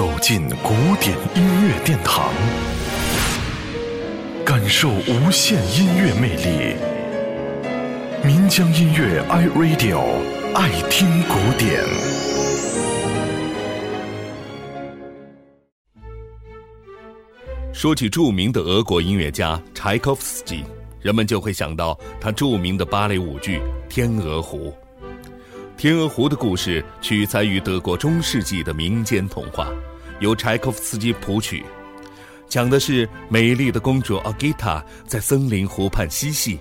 走进古典音乐殿堂，感受无限音乐魅力。民江音乐 iRadio 爱听古典。说起著名的俄国音乐家柴可夫斯基，人们就会想到他著名的芭蕾舞剧《天鹅湖》。《天鹅湖》的故事取材于德国中世纪的民间童话，由柴可夫斯基谱曲，讲的是美丽的公主奥吉塔在森林湖畔嬉戏，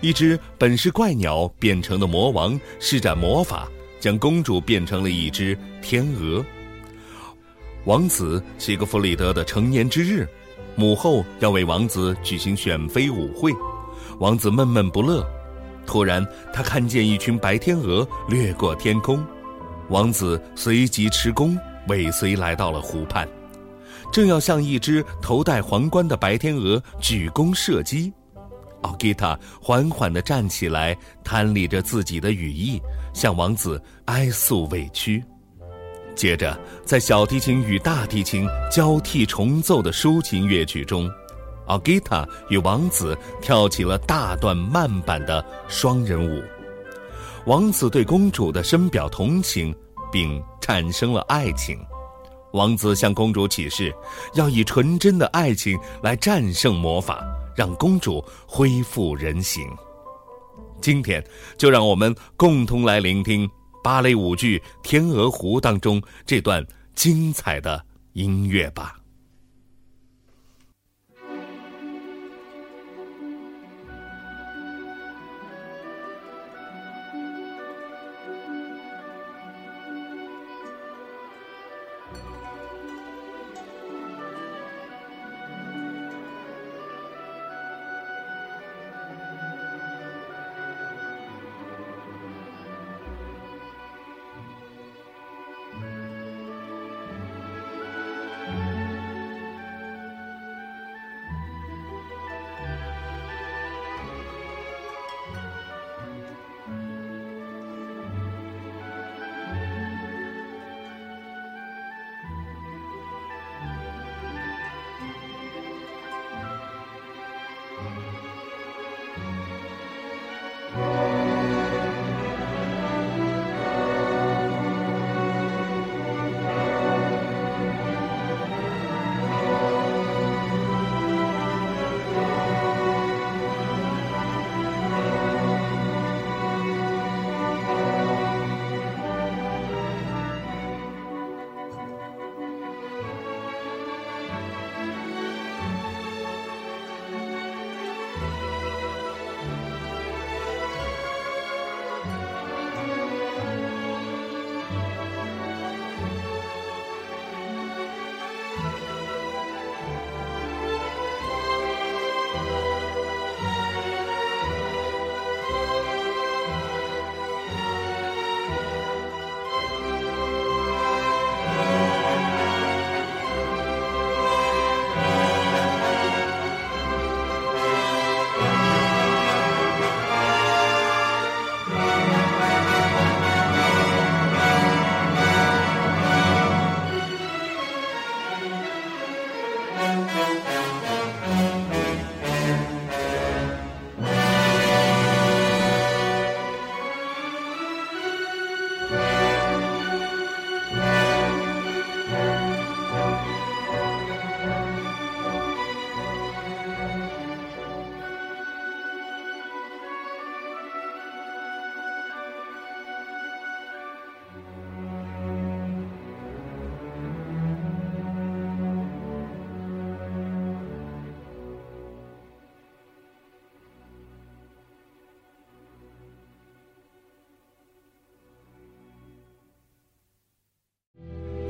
一只本是怪鸟变成的魔王施展魔法，将公主变成了一只天鹅。王子西格弗里德的成年之日，母后要为王子举行选妃舞会，王子闷闷不乐。突然，他看见一群白天鹅掠过天空，王子随即持弓尾随来到了湖畔，正要向一只头戴皇冠的白天鹅举弓射击，奥吉塔缓缓地站起来，摊理着自己的羽翼，向王子哀诉委屈。接着，在小提琴与大提琴交替重奏的抒情乐曲中。奥吉塔与王子跳起了大段慢板的双人舞，王子对公主的深表同情，并产生了爱情。王子向公主起誓，要以纯真的爱情来战胜魔法，让公主恢复人形。今天，就让我们共同来聆听芭蕾舞剧《天鹅湖》当中这段精彩的音乐吧。